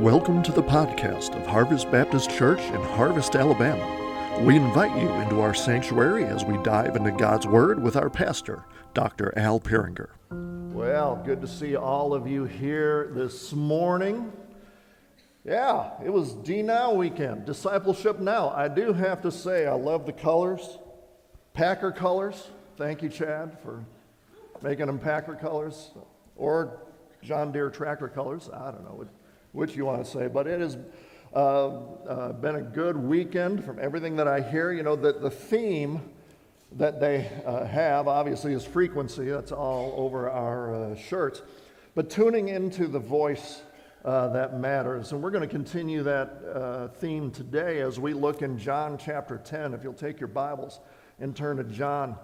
Welcome to the podcast of Harvest Baptist Church in Harvest, Alabama. We invite you into our sanctuary as we dive into God's Word with our pastor, Dr. Al Peringer. Well, good to see all of you here this morning. Yeah, it was D Now weekend, Discipleship Now. I do have to say, I love the colors, Packer colors. Thank you, Chad, for making them Packer colors or John Deere tractor colors. I don't know which you want to say, but it has uh, uh, been a good weekend from everything that I hear. You know, that the theme that they uh, have obviously is frequency, that's all over our uh, shirts, but tuning into the voice. Uh, that matters. And we're going to continue that uh, theme today as we look in John chapter 10. If you'll take your Bibles and turn to John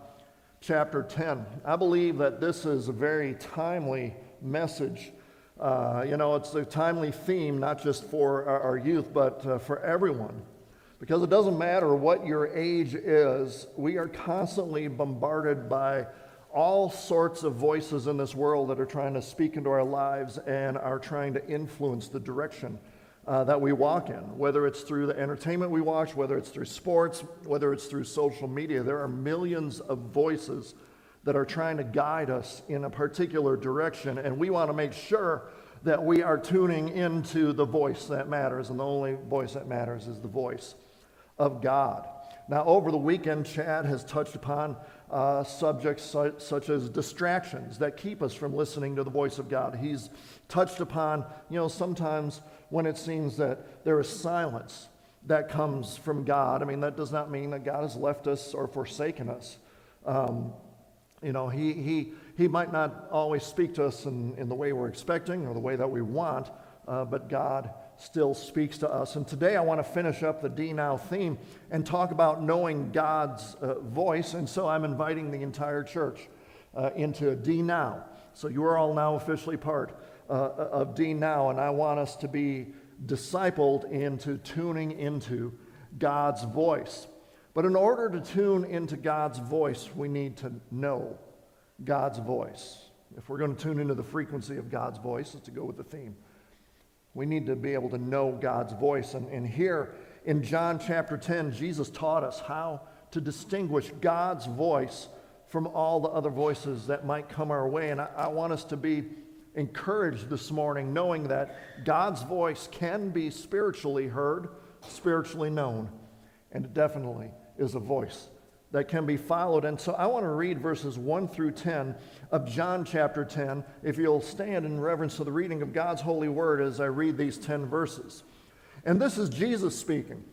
chapter 10. I believe that this is a very timely message uh, you know, it's a timely theme, not just for our, our youth, but uh, for everyone. Because it doesn't matter what your age is, we are constantly bombarded by all sorts of voices in this world that are trying to speak into our lives and are trying to influence the direction uh, that we walk in, whether it's through the entertainment we watch, whether it's through sports, whether it's through social media. There are millions of voices that are trying to guide us in a particular direction. And we want to make sure that we are tuning into the voice that matters. And the only voice that matters is the voice of God. Now, over the weekend, Chad has touched upon uh, subjects such, such as distractions that keep us from listening to the voice of God. He's touched upon, you know, sometimes when it seems that there is silence that comes from God. I mean, that does not mean that God has left us or forsaken us. Um, you know, he, he, he might not always speak to us in, in the way we're expecting or the way that we want, uh, but God still speaks to us. And today I want to finish up the D Now theme and talk about knowing God's uh, voice. And so I'm inviting the entire church uh, into D Now. So you are all now officially part uh, of D Now, and I want us to be discipled into tuning into God's voice. But in order to tune into God's voice, we need to know God's voice. If we're going to tune into the frequency of God's voice, to go with the theme, we need to be able to know God's voice. And, and here in John chapter 10, Jesus taught us how to distinguish God's voice from all the other voices that might come our way. And I, I want us to be encouraged this morning, knowing that God's voice can be spiritually heard, spiritually known, and definitely is a voice that can be followed. And so I want to read verses 1 through 10 of John chapter 10, if you'll stand in reverence to the reading of God's holy word as I read these 10 verses. And this is Jesus speaking.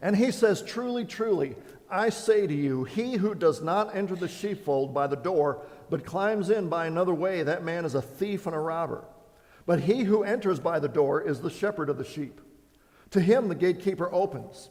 And he says, Truly, truly, I say to you, he who does not enter the sheepfold by the door, but climbs in by another way, that man is a thief and a robber. But he who enters by the door is the shepherd of the sheep. To him the gatekeeper opens.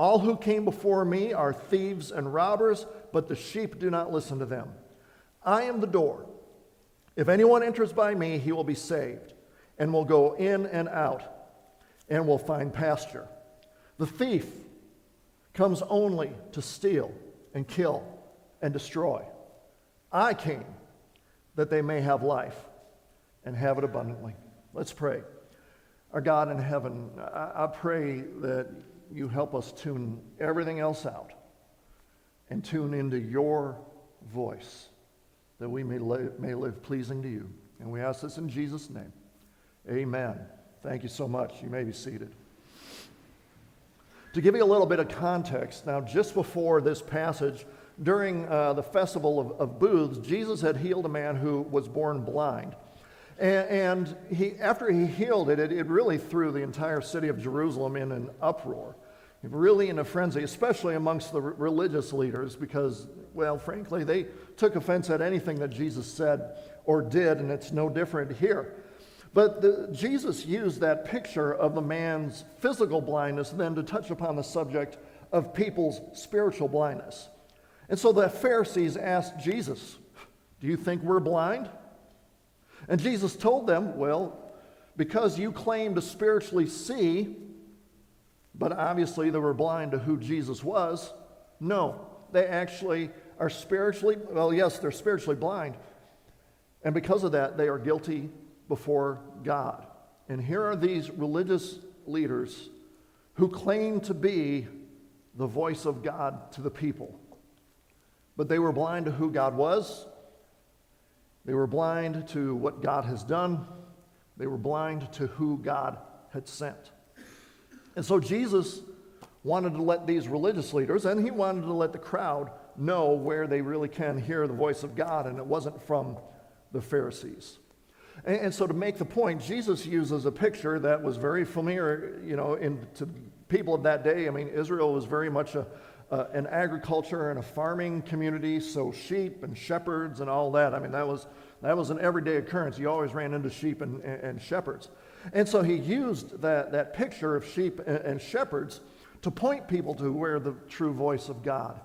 All who came before me are thieves and robbers, but the sheep do not listen to them. I am the door. If anyone enters by me, he will be saved, and will go in and out, and will find pasture. The thief comes only to steal and kill and destroy. I came that they may have life and have it abundantly. Let's pray. Our God in heaven, I, pray that you help us tune everything else out and tune into your voice that we may live, may live pleasing to you. And we ask this in Jesus' name. Amen. Thank you so much. You may be seated. To give you a little bit of context, now, just before this passage, during uh, the festival of, of booths, Jesus had healed a man who was born blind. And, and he, after he healed it, it, it really threw the entire city of Jerusalem in an uproar really in a frenzy, especially amongst the religious leaders, because, well, frankly, they took offense at anything that Jesus said or did, and it's no different here. But the, Jesus used that picture of the man's physical blindness then to touch upon the subject of people's spiritual blindness. And so the Pharisees asked Jesus, Do you think we're blind? And Jesus told them, Well, because you claim to spiritually see, but obviously they were blind to who Jesus was, no, they actually are spiritually, well, yes, they're spiritually blind. And because of that, they are guilty before God. And here are these religious leaders who claim to be the voice of God to the people. But they were blind to who God was, they were blind to what God has done, they were blind to who God had sent. And so Jesus wanted to let these religious leaders, and he wanted to let the crowd know where they really can hear the voice of God, and it wasn't from the Pharisees. And, and so, to make the point, Jesus uses a picture that was very familiar, you know, in, to people of that day. I mean, Israel was very much a, uh, an agriculture and a farming community, so sheep and shepherds and all that. I mean, that was, that was an everyday occurrence. You always ran into sheep and, and, and shepherds. And so he used that, that picture of sheep and, and shepherds to point people to where the true voice of God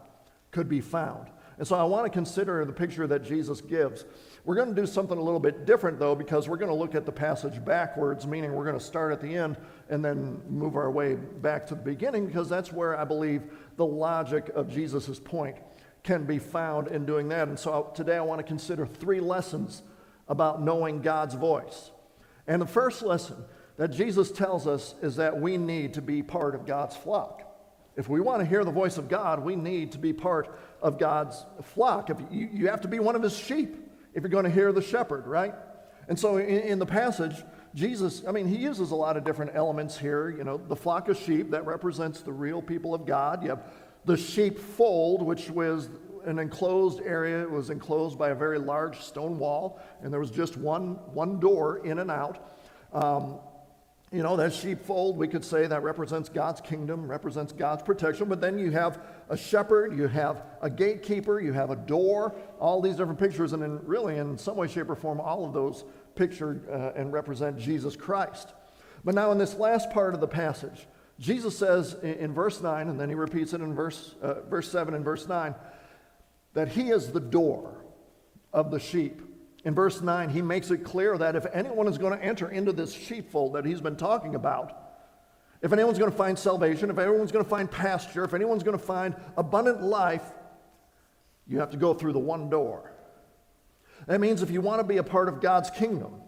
could be found. And so I want to consider the picture that Jesus gives. We're going to do something a little bit different, though, because we're going to look at the passage backwards, meaning we're going to start at the end and then move our way back to the beginning, because that's where I believe the logic of Jesus' point can be found in doing that. And so today I want to consider three lessons about knowing God's voice. And the first lesson that Jesus tells us is that we need to be part of God's flock. If we want to hear the voice of God, we need to be part of God's flock. If you, you have to be one of his sheep if you're going to hear the shepherd, right? And so in, in the passage, Jesus, I mean, he uses a lot of different elements here. You know, the flock of sheep, that represents the real people of God. You have the sheepfold, which was an enclosed area. It was enclosed by a very large stone wall, and there was just one, one door in and out. Um, you know, that sheepfold, we could say that represents God's kingdom, represents God's protection. But then you have a shepherd, you have a gatekeeper, you have a door, all these different pictures. And in, really, in some way, shape, or form, all of those picture uh, and represent Jesus Christ. But now, in this last part of the passage, Jesus says in, verse 9, and then he repeats it in verse, uh, verse 7 and verse 9, that he is the door of the sheep. In verse 9, he makes it clear that if anyone is going to enter into this sheepfold that he's been talking about, if anyone's going to find salvation, if anyone's going to find pasture, if anyone's going to find abundant life, you have to go through the one door. That means if you want to be a part of God's kingdom,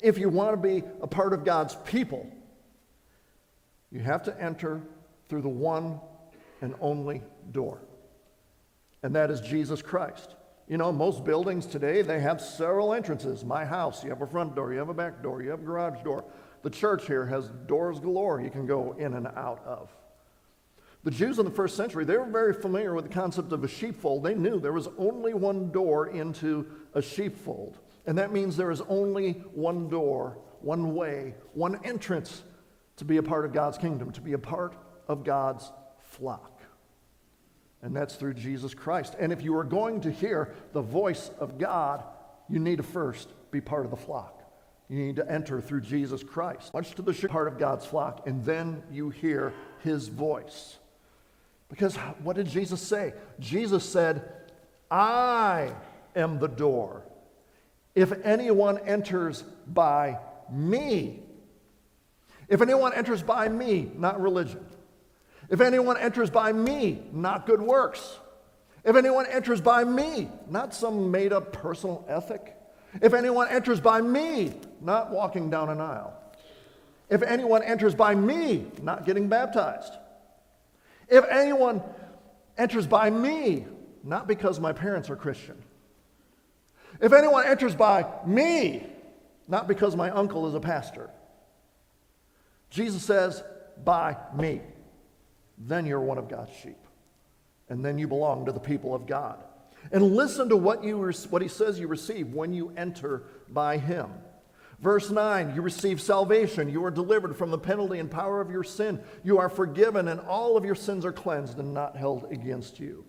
if you want to be a part of God's people, you have to enter through the one and only door, and that is Jesus Christ. You know, most buildings today, they have several entrances. My house, you have a front door, you have a back door, you have a garage door. The church here has doors galore you can go in and out of. The Jews in the first century, they were very familiar with the concept of a sheepfold. They knew there was only one door into a sheepfold. And that means there is only one door, one way, one entrance to be a part of God's kingdom, to be a part of God's flock and that's through Jesus Christ. And if you are going to hear the voice of God, you need to first be part of the flock. You need to enter through Jesus Christ, much to the part of God's flock, and then you hear his voice. Because what did Jesus say? Jesus said, I am the door. If anyone enters by me, if anyone enters by me, not religion, if anyone enters by me, not good works. If anyone enters by me, not some made up personal ethic. If anyone enters by me, not walking down an aisle. If anyone enters by me, not getting baptized. If anyone enters by me, not because my parents are Christian. If anyone enters by me, not because my uncle is a pastor. Jesus says, by me then you're one of God's sheep. And then you belong to the people of God. And listen to what, you, what he says you receive when you enter by him. Verse 9, you receive salvation. You are delivered from the penalty and power of your sin. You are forgiven, and all of your sins are cleansed and not held against you.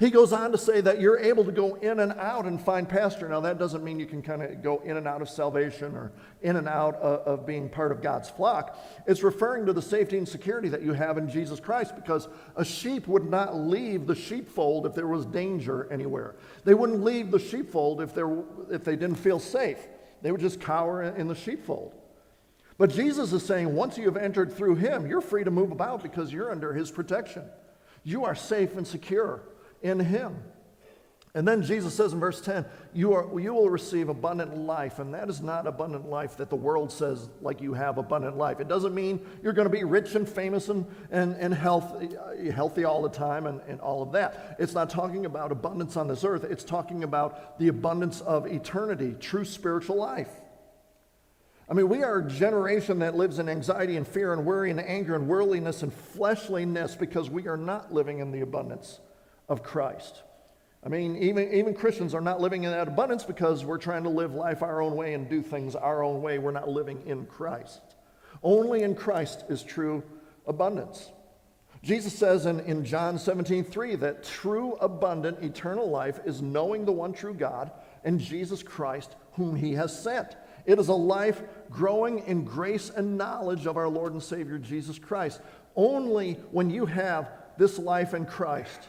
He goes on to say that you're able to go in and out and find pasture. Now, that doesn't mean you can kind of go in and out of salvation or in and out of, of, being part of God's flock. It's referring to the safety and security that you have in Jesus Christ because a sheep would not leave the sheepfold if there was danger anywhere. They wouldn't leave the sheepfold if, if they didn't feel safe. They would just cower in the sheepfold. But Jesus is saying once you have entered through him, you're free to move about because you're under his protection. You are safe and secure in him. And then Jesus says in verse 10, you, are, you will receive abundant life. And that is not abundant life that the world says, like you have abundant life. It doesn't mean you're going to be rich and famous and, and, and healthy, healthy all the time and, and all of that. It's not talking about abundance on this earth, it's talking about the abundance of eternity, true spiritual life. I mean, we are a generation that lives in anxiety and fear and worry and anger and worldliness and fleshliness because we are not living in the abundance of Christ. I mean, even, even Christians are not living in that abundance because we're trying to live life our own way and do things our own way. We're not living in Christ. Only in Christ is true abundance. Jesus says in, in John 17, 3 that true, abundant, eternal life is knowing the one true God and Jesus Christ, whom he has sent. It is a life growing in grace and knowledge of our Lord and Savior Jesus Christ. Only when you have this life in Christ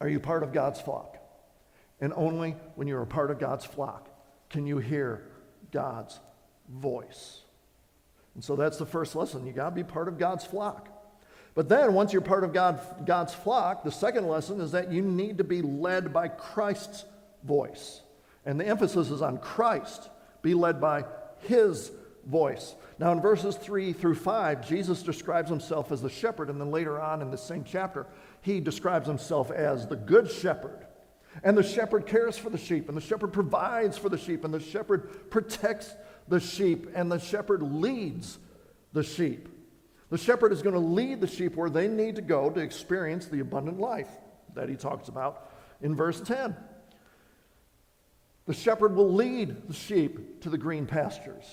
are you part of God's flock? And only when you're a part of God's flock can you hear God's voice. And so that's the first lesson. You got to be part of God's flock. But then, once you're part of God, God's flock, the second lesson is that you need to be led by Christ's voice. And the emphasis is on Christ. Be led by his voice. Now, in verses 3 through 5, Jesus describes himself as the shepherd, and then later on in the same chapter, he describes himself as the good shepherd. And the shepherd cares for the sheep, and the shepherd provides for the sheep, and the shepherd protects the sheep, and the shepherd leads the sheep. The shepherd is going to lead the sheep where they need to go to experience the abundant life that he talks about in verse 10. The shepherd will lead the sheep to the green pastures.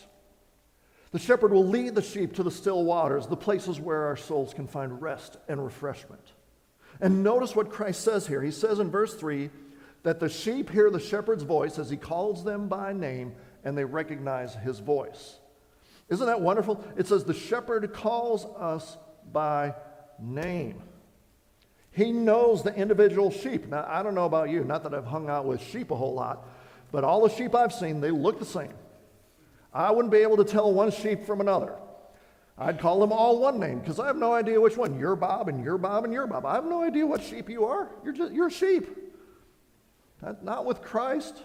The shepherd will lead the sheep to the still waters, the places where our souls can find rest and refreshment. And notice what Christ says here. He says in verse 3 that the sheep hear the shepherd's voice as he calls them by name and they recognize his voice. Isn't that wonderful? It says the shepherd calls us by name. He knows the individual sheep. Now, I don't know about you, not that I've hung out with sheep a whole lot, but all the sheep I've seen, they look the same. I wouldn't be able to tell one sheep from another. I'd call them all one name because I have no idea which one. You're Bob and you're Bob and you're Bob. I have no idea what sheep you are. You're just you're sheep. Not with Christ.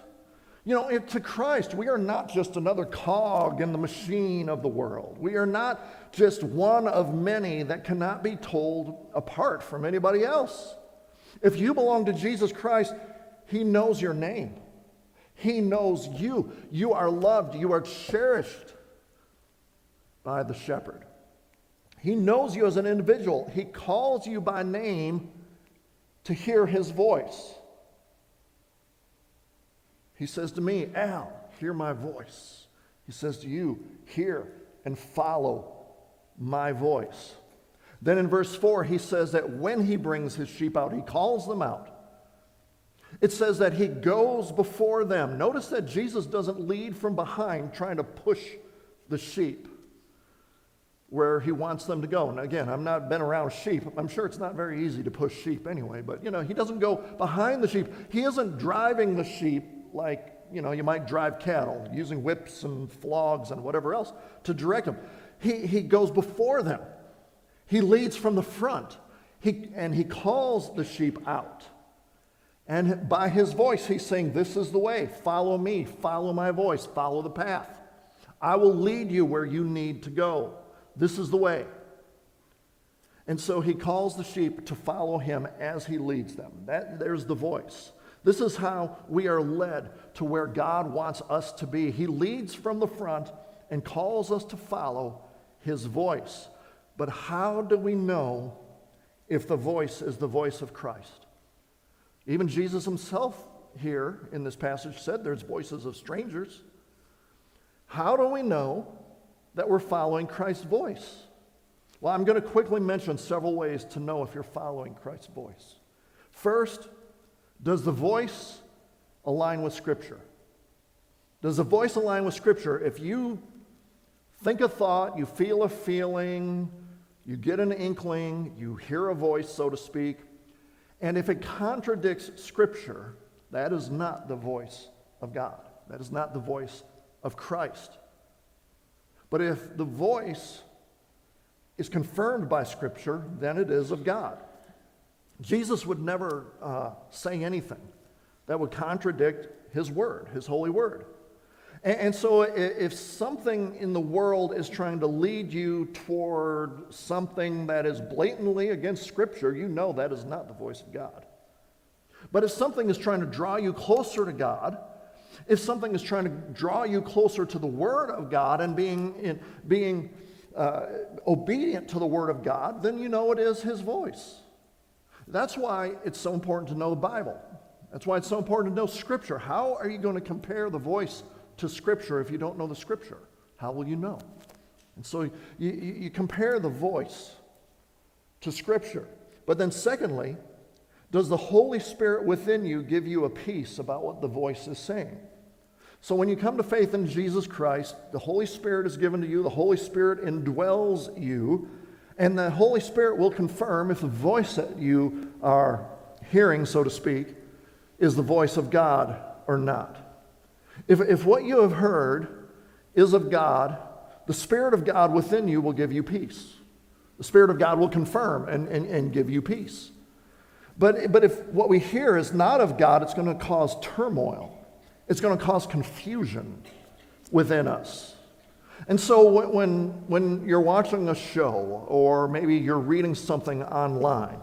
You know, to Christ, we are not just another cog in the machine of the world. We are not just one of many that cannot be told apart from anybody else. If you belong to Jesus Christ, He knows your name. He knows you. You are loved. You are cherished by the shepherd. He knows you as an individual. He calls you by name to hear his voice. He says to me, Al, hear my voice. He says to you, hear and follow my voice. Then in verse 4, he says that when he brings his sheep out, he calls them out. It says that he goes before them. Notice that Jesus doesn't lead from behind trying to push the sheep where he wants them to go. And again, I've not been around sheep. I'm sure it's not very easy to push sheep anyway, but you know, he doesn't go behind the sheep. He isn't driving the sheep like, you know, you might drive cattle using whips and flogs and whatever else to direct them. He, he goes before them. He leads from the front. He, and he calls the sheep out. And by his voice, he's saying, This is the way. Follow me. Follow my voice. Follow the path. I will lead you where you need to go. This is the way. And so he calls the sheep to follow him as he leads them. That, there's the voice. This is how we are led to where God wants us to be. He leads from the front and calls us to follow his voice. But how do we know if the voice is the voice of Christ? Even Jesus himself here in this passage said there's voices of strangers. How do we know that we're following Christ's voice? Well, I'm going to quickly mention several ways to know if you're following Christ's voice. First, does the voice align with Scripture? Does the voice align with Scripture? If you think a thought, you feel a feeling, you get an inkling, you hear a voice, so to speak, and if it contradicts Scripture, that is not the voice of God. That is not the voice of Christ. But if the voice is confirmed by Scripture, then it is of God. Jesus would never uh, say anything that would contradict his word, his holy word. And, so, if something in the world is trying to lead you toward something that is blatantly against Scripture, you know that is not the voice of God. But if something is trying to draw you closer to God, if something is trying to draw you closer to the Word of God and being, in, being uh, obedient to the Word of God, then you know it is His voice. That's why it's so important to know the Bible. That's why it's so important to know Scripture. How are you going to compare the voice to Scripture if you don't know the Scripture? How will you know? And so you, you, you compare the voice to Scripture. But then, secondly, does the Holy Spirit within you give you a peace about what the voice is saying? So, when you come to faith in Jesus Christ, the Holy Spirit is given to you, the Holy Spirit indwells you, and the Holy Spirit will confirm if the voice that you are hearing, so to speak, is the voice of God or not. If, if what you have heard is of God, the Spirit of God within you will give you peace. The Spirit of God will confirm and, and, and give you peace. But, but if what we hear is not of God, it's going to cause turmoil, it's going to cause confusion within us. And so when, when you're watching a show or maybe you're reading something online,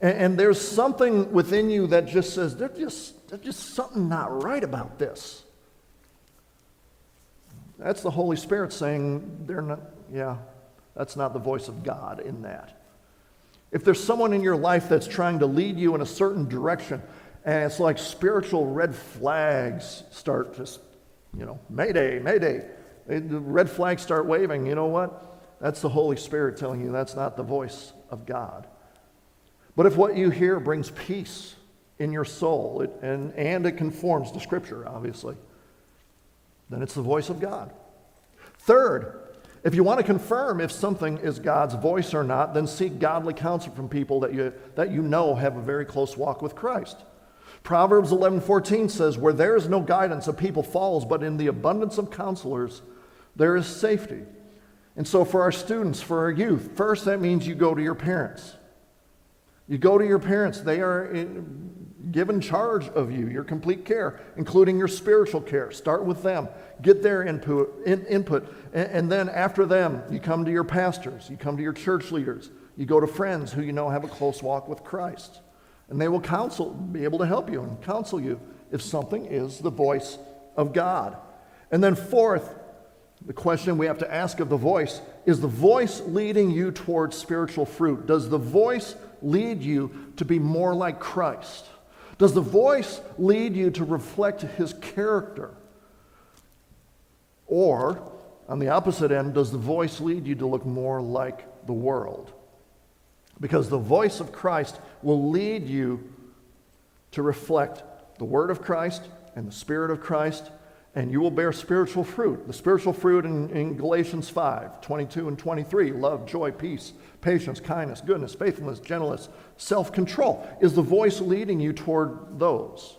and, and there's something within you that just says, there's just, there's just something not right about this. That's the Holy Spirit saying, they're not, yeah, that's not the voice of God in that. If there's someone in your life that's trying to lead you in a certain direction, and it's like spiritual red flags start just, you know, Mayday, Mayday the red flags start waving. You know what? That's the Holy Spirit telling you that's not the voice of God. But if what you hear brings peace in your soul it, and, and it conforms to Scripture, obviously, then it's the voice of God. Third, if you want to confirm if something is God's voice or not, then seek godly counsel from people that you, that you know have a very close walk with Christ. Proverbs 11:14 says, "Where there is no guidance, a people falls, but in the abundance of counselors there is safety. And so, for our students, for our youth, first that means you go to your parents. You go to your parents. They are in, given charge of you, your complete care, including your spiritual care. Start with them. Get their input. In, input. And, and then, after them, you come to your pastors, you come to your church leaders, you go to friends who you know have a close walk with Christ. And they will counsel, be able to help you and counsel you if something is the voice of God. And then, fourth, the question we have to ask of the voice is the voice leading you towards spiritual fruit? Does the voice lead you to be more like Christ? Does the voice lead you to reflect his character? Or, on the opposite end, does the voice lead you to look more like the world? Because the voice of Christ will lead you to reflect the Word of Christ and the Spirit of Christ and you will bear spiritual fruit. The spiritual fruit in, in, Galatians 5 22 and 23 love, joy, peace, patience, kindness, goodness, faithfulness, gentleness, self control. Is the voice leading you toward those?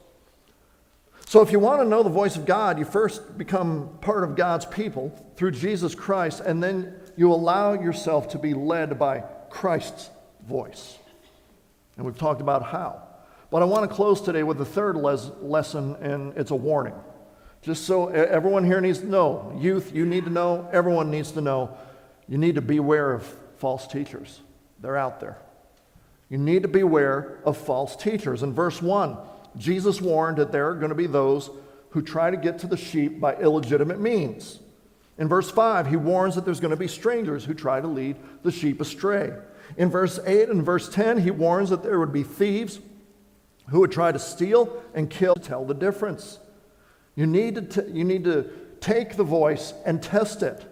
So, if you want to know the voice of God, you first become part of God's people through Jesus Christ, and then you allow yourself to be led by Christ's voice. And we've talked about how. But I want to close today with the third les- lesson, and it's a warning. Just so everyone here needs to know, youth, you need to know, everyone needs to know, you need to beware of false teachers. They're out there. You need to beware of false teachers. In verse 1, Jesus warned that there are going to be those who try to get to the sheep by illegitimate means. In verse 5, he warns that there's going to be strangers who try to lead the sheep astray. In verse 8 and verse 10, he warns that there would be thieves who would try to steal and kill, tell the difference. You need to, t- you need to take the voice and test it.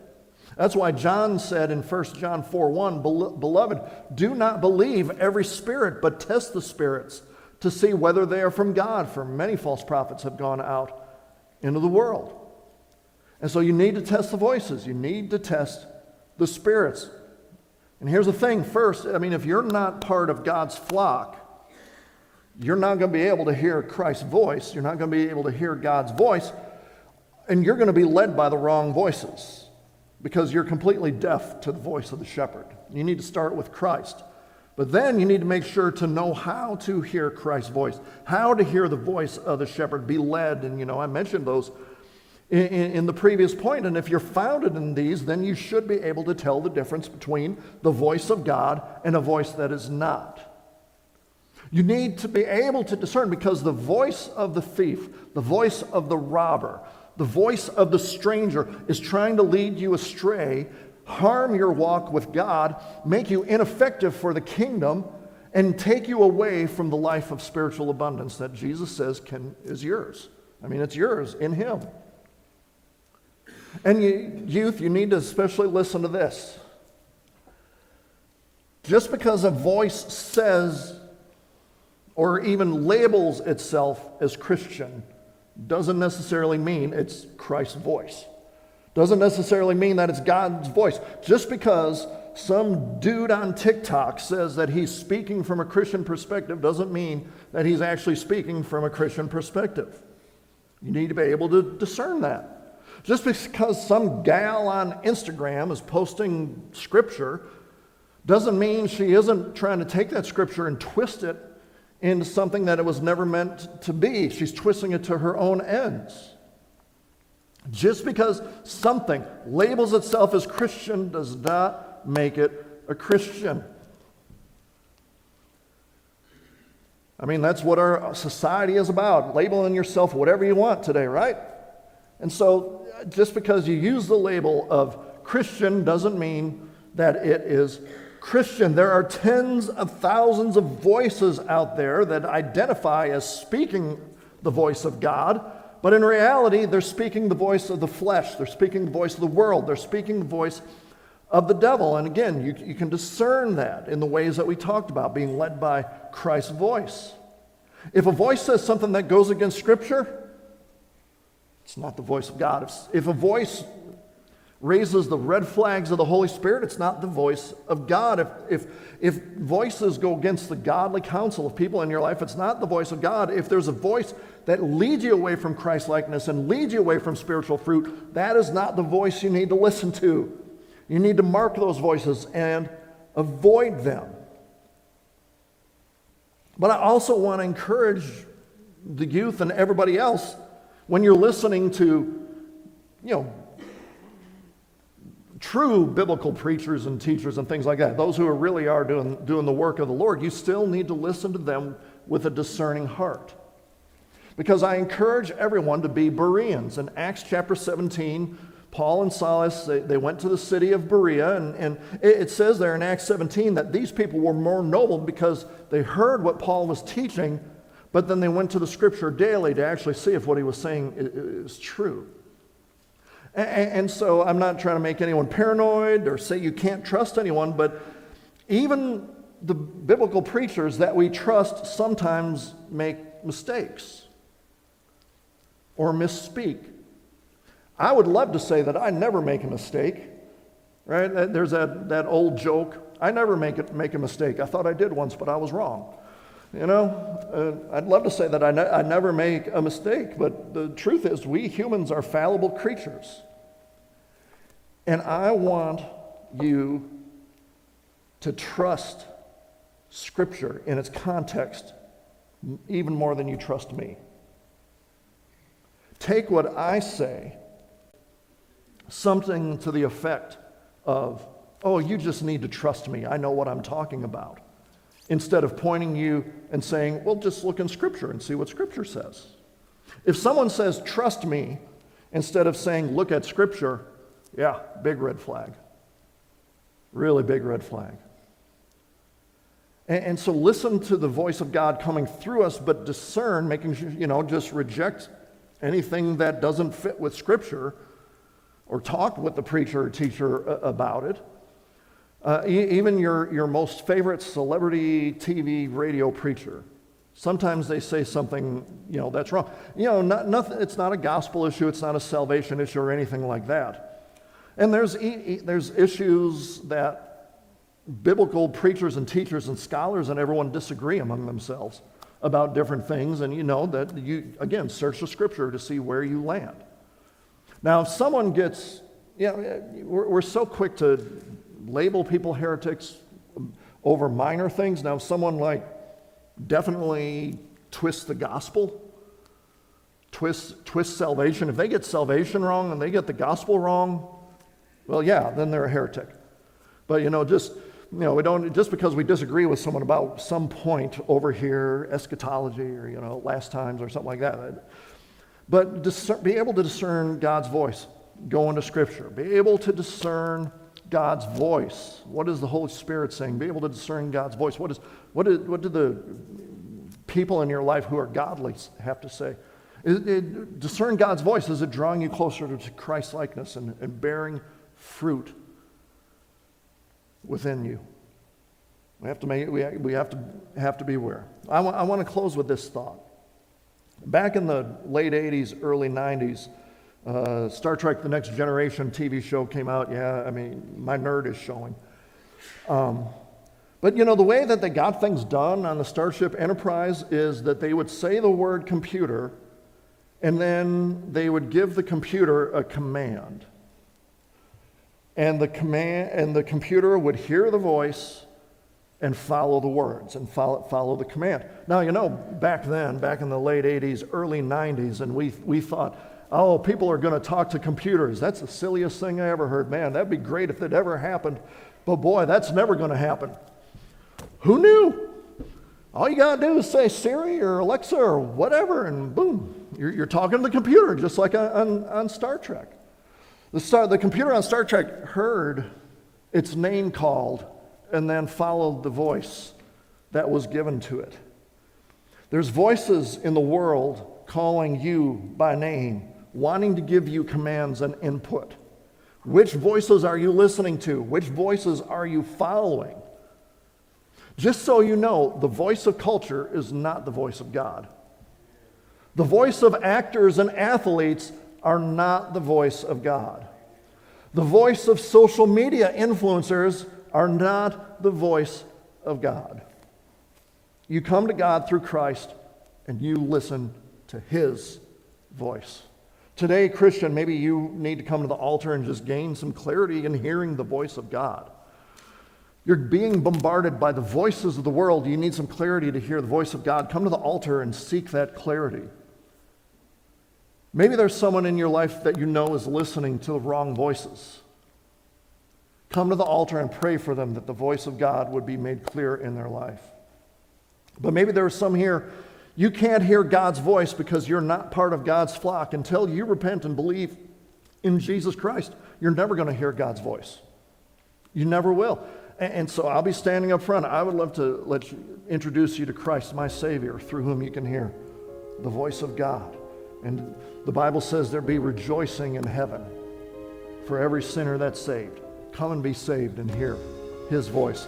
That's why John said in 1 John 4 1, Beloved, do not believe every spirit, but test the spirits to see whether they are from God, for many false prophets have gone out into the world. And so you need to test the voices, you need to test the spirits. And here's the thing first, I mean, if you're not part of God's flock, you're not going to be able to hear Christ's voice. You're not going to be able to hear God's voice. And you're going to be led by the wrong voices because you're completely deaf to the voice of the shepherd. You need to start with Christ. But then you need to make sure to know how to hear Christ's voice, how to hear the voice of the shepherd, be led. And, you know, I mentioned those in, in, the previous point. And if you're founded in these, then you should be able to tell the difference between the voice of God and a voice that is not. You need to be able to discern because the voice of the thief, the voice of the robber, the voice of the stranger is trying to lead you astray, harm your walk with God, make you ineffective for the kingdom, and take you away from the life of spiritual abundance that Jesus says can, is yours. I mean, it's yours in Him. And you, youth, you need to especially listen to this. Just because a voice says or even labels itself as Christian doesn't necessarily mean it's Christ's voice. Doesn't necessarily mean that it's God's voice. Just because some dude on TikTok says that he's speaking from a Christian perspective doesn't mean that he's actually speaking from a Christian perspective. You need to be able to discern that. Just because some gal on Instagram is posting scripture doesn't mean she isn't trying to take that scripture and twist it into something that it was never meant to be. She's twisting it to her own ends. Just because something labels itself as Christian does not make it a Christian. I mean, that's what our society is about labeling yourself whatever you want today, right? And so, just because you use the label of Christian doesn't mean that it is Christian, there are tens of thousands of voices out there that identify as speaking the voice of God, but in reality, they're speaking the voice of the flesh, they're speaking the voice of the world, they're speaking the voice of the devil. And again, you, you can discern that in the ways that we talked about, being led by Christ's voice. If a voice says something that goes against Scripture, it's not the voice of God. If, if a voice raises the red flags of the Holy Spirit, it's not the voice of God. If, if, if voices go against the godly counsel of people in your life, it's not the voice of God. If there's a voice that leads you away from Christ likeness and leads you away from spiritual fruit, that is not the voice you need to listen to. You need to mark those voices and avoid them. But I also want to encourage the youth and everybody else when you're listening to, you know, true biblical preachers and teachers and things like that, those who really are doing, doing the work of the Lord, you still need to listen to them with a discerning heart. Because I encourage everyone to be Bereans. In Acts chapter 17, Paul and Silas, they, they went to the city of Berea, and, and it, it says there in Acts 17 that these people were more noble because they heard what Paul was teaching, but then they went to the scripture daily to actually see if what he was saying is, is true. And, so I'm not trying to make anyone paranoid or say you can't trust anyone, but even the biblical preachers that we trust sometimes make mistakes or misspeak. I would love to say that I never make a mistake, right? There's that, that old joke I never make, it, make a mistake. I thought I did once, but I was wrong. You know, uh, I'd love to say that I, ne- I never make a mistake, but the truth is, we humans are fallible creatures. And I want you to trust Scripture in its context even more than you trust me. Take what I say, something to the effect of, oh, you just need to trust me. I know what I'm talking about. Instead of pointing you and saying, well, just look in Scripture and see what Scripture says. If someone says, trust me, instead of saying, look at Scripture, yeah, big red flag. Really big red flag. And, and, so listen to the voice of God coming through us, but discern, making sure, you know, just reject anything that doesn't fit with Scripture or talk with the preacher or teacher about it. Uh, even your, your most favorite celebrity TV radio preacher Sometimes they say something, you know, that's wrong. You know, not, nothing, it's not a gospel issue, it's not a salvation issue or anything like that. And there's, there's issues that biblical preachers and teachers and scholars and everyone disagree among themselves about different things. And you know that you, again, search the scripture to see where you land. Now, if someone gets, you know, we're, we're so quick to label people heretics over minor things. Now, someone like definitely twists the gospel, twists, twists salvation, if they get salvation wrong and they get the gospel wrong, well, yeah, then they're a heretic. But, you know, just, you know, we don't, just because we disagree with someone about some point over here, eschatology or, you know, last times or something like that, but discern, be able to discern God's voice, go into Scripture, be able to discern God's voice. What is the Holy Spirit saying? Be able to discern God's voice. What, is, what, is, what do the people in your life who are godly have to say? It, discern God's voice. Is it drawing you closer to Christ likeness and, and bearing fruit within you? We have to, make, we, we have to, have to beware. I, I want to close with this thought. Back in the late 80s, early 90s, uh, Star Trek The Next Generation TV show came out. Yeah, I mean, my nerd is showing. Um, but you know, the way that they got things done on the Starship Enterprise is that they would say the word computer and then they would give the computer a command. And the command and the computer would hear the voice and follow the words and follow, follow the command. Now, you know, back then, back in the late 80s, early 90s, and we, we thought, oh, people are going to talk to computers. That's the silliest thing I ever heard. Man, that'd be great if it ever happened. But boy, that's never going to happen. Who knew? All you got to do is say Siri or Alexa or whatever, and boom, you're, you're talking to the computer, just like on, on Star Trek. The, star, the computer on Star Trek heard its name called and then followed the voice that was given to it. There's voices in the world calling you by name, wanting to give you commands and input. Which voices are you listening to? Which voices are you following? Just so you know, the voice of culture is not the voice of God. The voice of actors and athletes are not the voice of God. The voice of social media influencers are not the voice of God. You come to God through Christ and you listen to His voice. Today, Christian, maybe you need to come to the altar and just gain some clarity in hearing the voice of God. You're being bombarded by the voices of the world. You need some clarity to hear the voice of God. Come to the altar and seek that clarity. Maybe there's someone in your life that you know is listening to the wrong voices. Come to the altar and pray for them that the voice of God would be made clear in their life. But maybe there are some here, you can't hear God's voice because you're not part of God's flock. Until you repent and believe in Jesus Christ, you're never going to hear God's voice. You never will. And so I'll be standing up front. I would love to let you introduce you to Christ, my Savior, through whom you can hear the voice of God. And the Bible says there be rejoicing in heaven for every sinner that's saved. Come and be saved and hear his voice.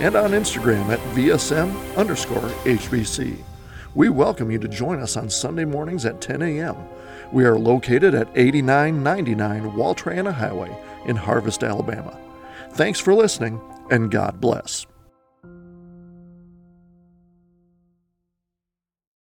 and on Instagram at VSM underscore HBC. We welcome you to join us on Sunday mornings at 10 a.m. We are located at 8999 Wall Triana Highway in Harvest, Alabama. Thanks for listening, and God bless.